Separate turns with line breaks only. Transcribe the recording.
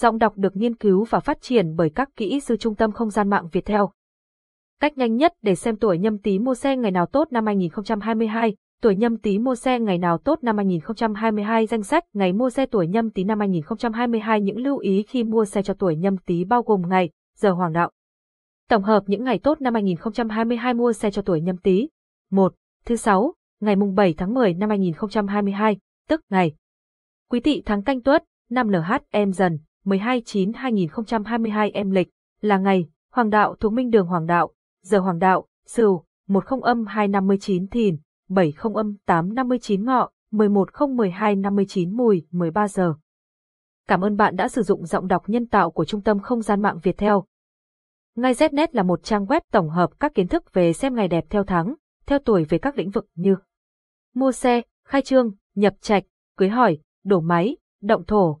Giọng đọc được nghiên cứu và phát triển bởi các kỹ sư Trung tâm Không gian mạng Việt Theo. Cách nhanh nhất để xem tuổi nhâm tý mua xe ngày nào tốt năm 2022, tuổi nhâm tý mua xe ngày nào tốt năm 2022 danh sách ngày mua xe tuổi nhâm tý năm 2022 những lưu ý khi mua xe cho tuổi nhâm tý bao gồm ngày, giờ hoàng đạo. Tổng hợp những ngày tốt năm 2022 mua xe cho tuổi nhâm tý. 1. Thứ sáu, ngày mùng 7 tháng 10 năm 2022, tức ngày Quý tỵ tháng canh tuất, năm NHM dần, 12-9-2022 em lịch, là ngày, Hoàng đạo thuộc Minh Đường Hoàng đạo, giờ Hoàng đạo, Sửu, 10 âm 259 Thìn, 70 âm 859 Ngọ, 11 12 59 Mùi, 13 giờ. Cảm ơn bạn đã sử dụng giọng đọc nhân tạo của Trung tâm Không gian mạng Việt Theo. Ngay Znet là một trang web tổng hợp các kiến thức về xem ngày đẹp theo tháng, theo tuổi về các lĩnh vực như mua xe, khai trương, nhập trạch, cưới hỏi, đổ máy, động thổ,